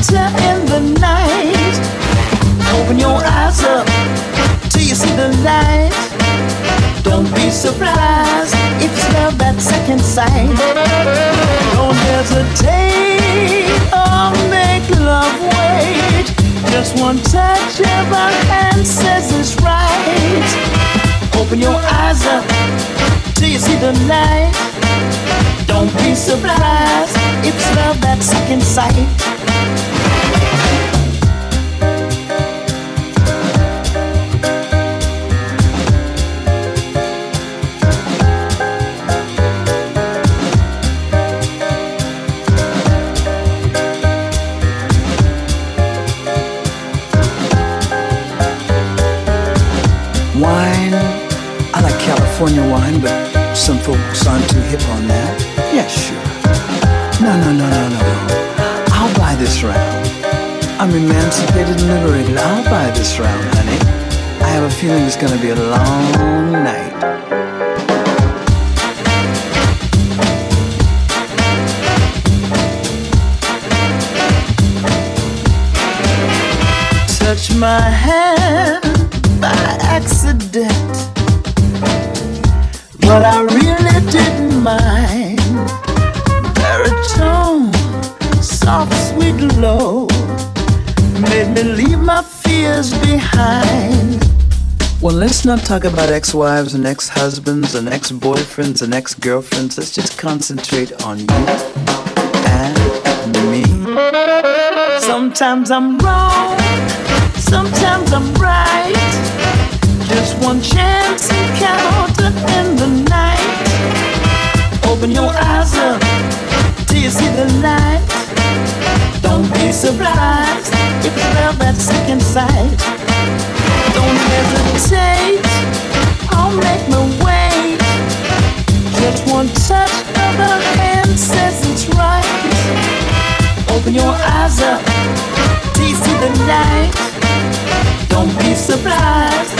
picture in the night. Open your eyes up till you see the light. Don't be surprised if it's love at second sight. Don't hesitate or make love wait. Just one touch of our hand says it's right. Open your eyes up till you see the light. Don't be surprised, it's love at second sight. California wine, but some folks aren't too hip on that. Yeah, sure. No, no, no, no, no, no. I'll buy this round. I'm emancipated and liberated. I'll buy this round, honey. I have a feeling it's gonna be a long night. touch my hand by accident. But I really didn't mind. Baritone, soft, sweet, low, made me leave my fears behind. Well, let's not talk about ex wives and ex husbands and ex boyfriends and ex girlfriends. Let's just concentrate on you and me. Sometimes I'm wrong, sometimes I'm right. Just one chance encounter in the night. Open your eyes up till you see the light. Don't be surprised if it's love at second sight. Don't hesitate, I'll make my way. Just one touch of her hand says it's right. Open your eyes up, see the light. Don't be surprised,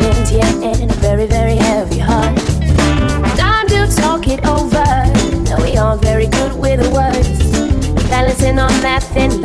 heavy heart. Time to talk it over. Now we are very good with the words. Balancing on that thin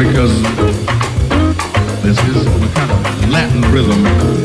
Because this is a kind of Latin rhythm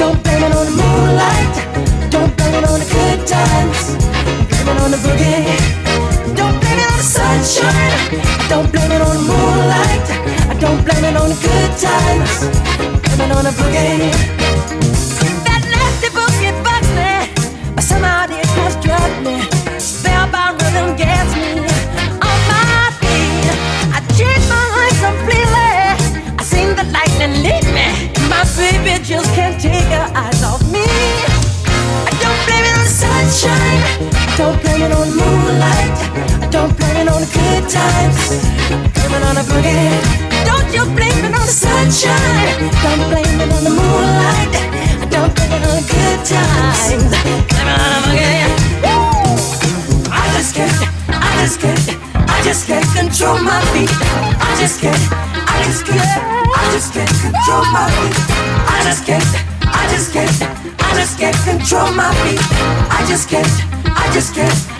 Don't blame it on the boogie. Don't you blame it on the sunshine. Don't blame it on the moonlight. Don't blame it on the good times. Blame it on the boogie. Woo! I just can't. I just can't. I just can't control my feet. I just can't. I just can't. I just can't control my feet. I just can't. I just can't. I just can't control my feet. I just can't. I just can't.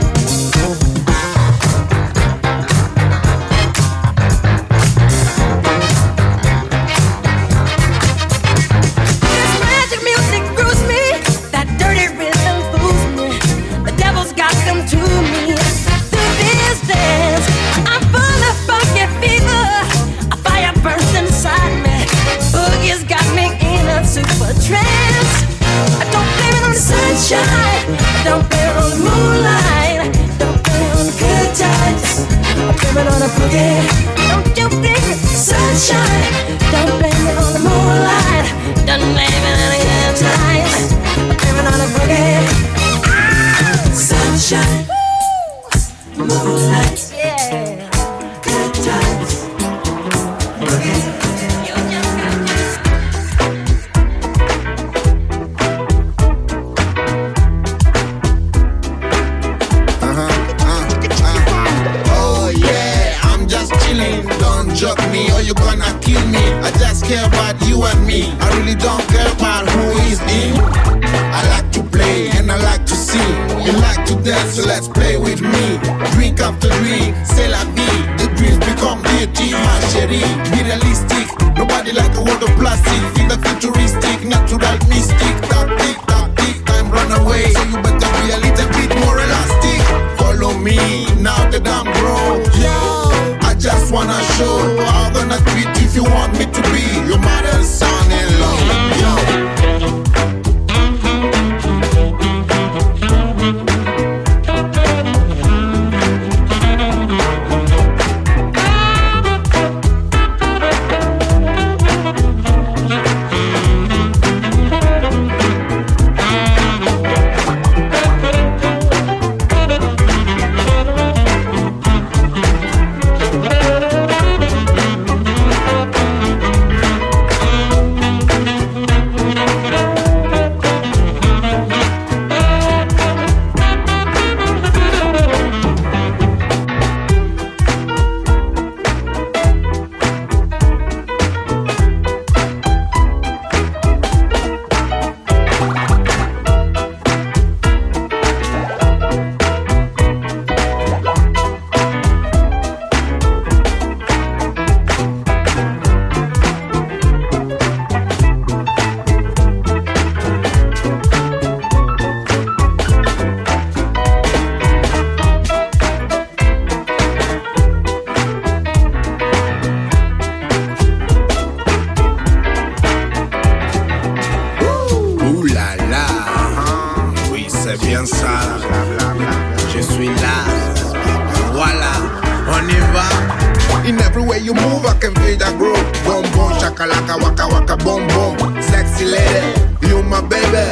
Way you move, I can feel that groove. Boom boom, shakalaka waka waka boom boom. Sexy lady, you my baby.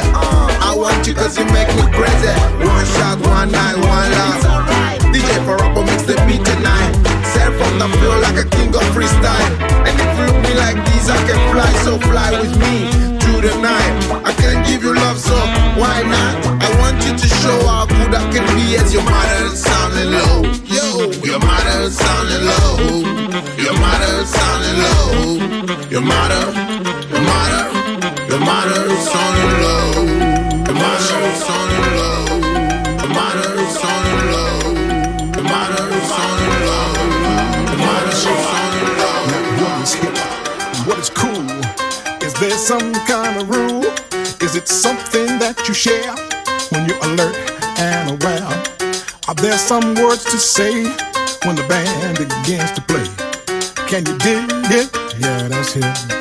I want you cause you make me crazy. One shot, one night, one love. DJ Farrapo mix the beat tonight. Serve on the floor like a king of freestyle. And if you look me like this, I can fly, so fly with me through the night. I can give you love, so why not? I want you to show how good I can be as your mother sounding low. Yo, your mother sounding low. Your mother sounding low. Your motto, your motto, your on the low. Your on the low. Your on the low. Your on the low. Your hip? What is cool? Is there some kind of rule? Is it something that you share when you're alert and aware? Are there some words to say when the band begins to play? Can you dig it? Yeah, that's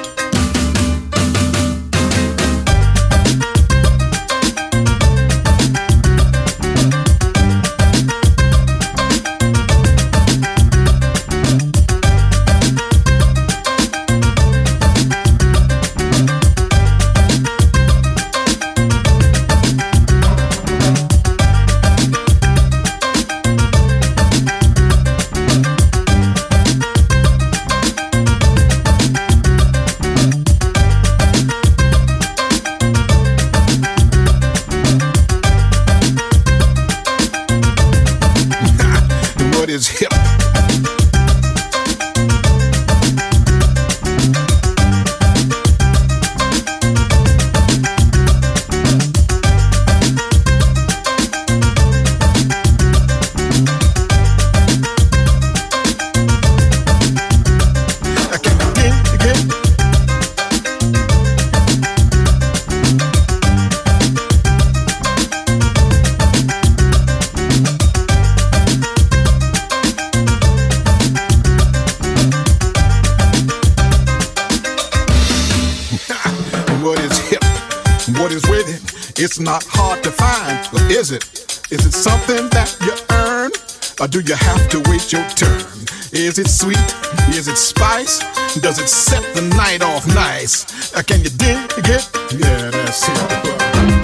not hard to find, but is it? Is it something that you earn? Or do you have to wait your turn? Is it sweet? Is it spice? Does it set the night off nice? Uh, can you dig it? Yeah, that's it.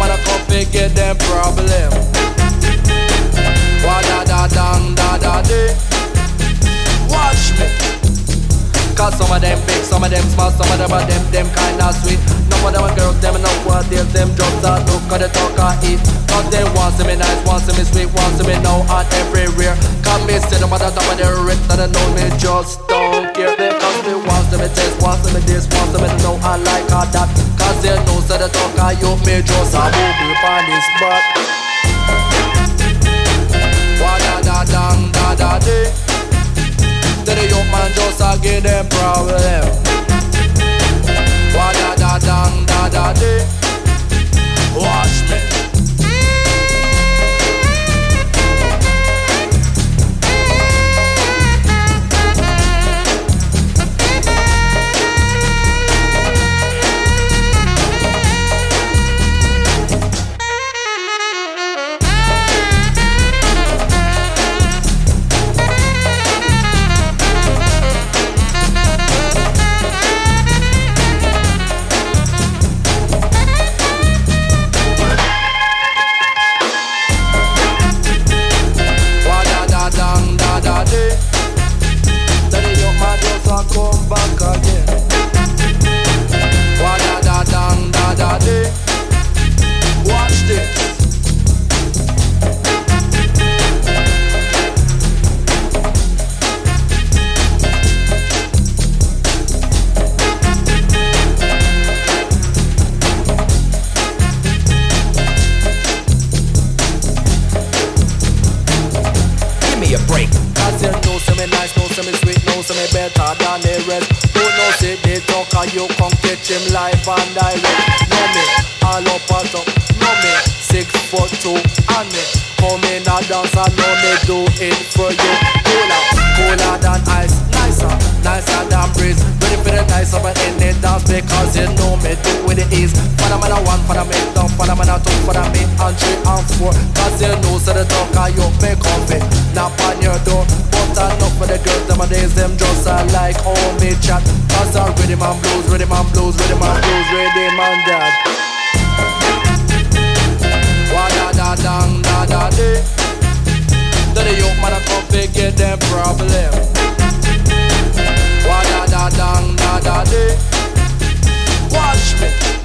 The man come and get them problem. Wa da da dang da da day. Watch me. Cause some of them big, some of them small, some of them are them, them kinda sweet. None of them are girls, them know what deals, them drugs are look at the talk I eat. Cause they want to me nice, want to me sweet, want to me now and everywhere. Come me sit them at the top of their wrist and they know me just don't to me taste, want to me this, want to me know I like all that. Cause they know so the talk I you me just a booby on this spot. Wa da da da da. Then the young man just a give them problem. Wa da da dang da da day. Watch me. Him live and direct. For the nice of in the dance because you know me do with the ease. For the man a one, for the man down, for the man a two, for the me and three and four. Cause you know so the talk and you me comfy. Knock on your door, but enough for the girls them days them just a like how me chat. Cause I rhythm and blues, rhythm and blues, rhythm and blues, rhythm and that. Wa da da dang da da day. Then the young man a come get them problem da dang da da day. Watch me.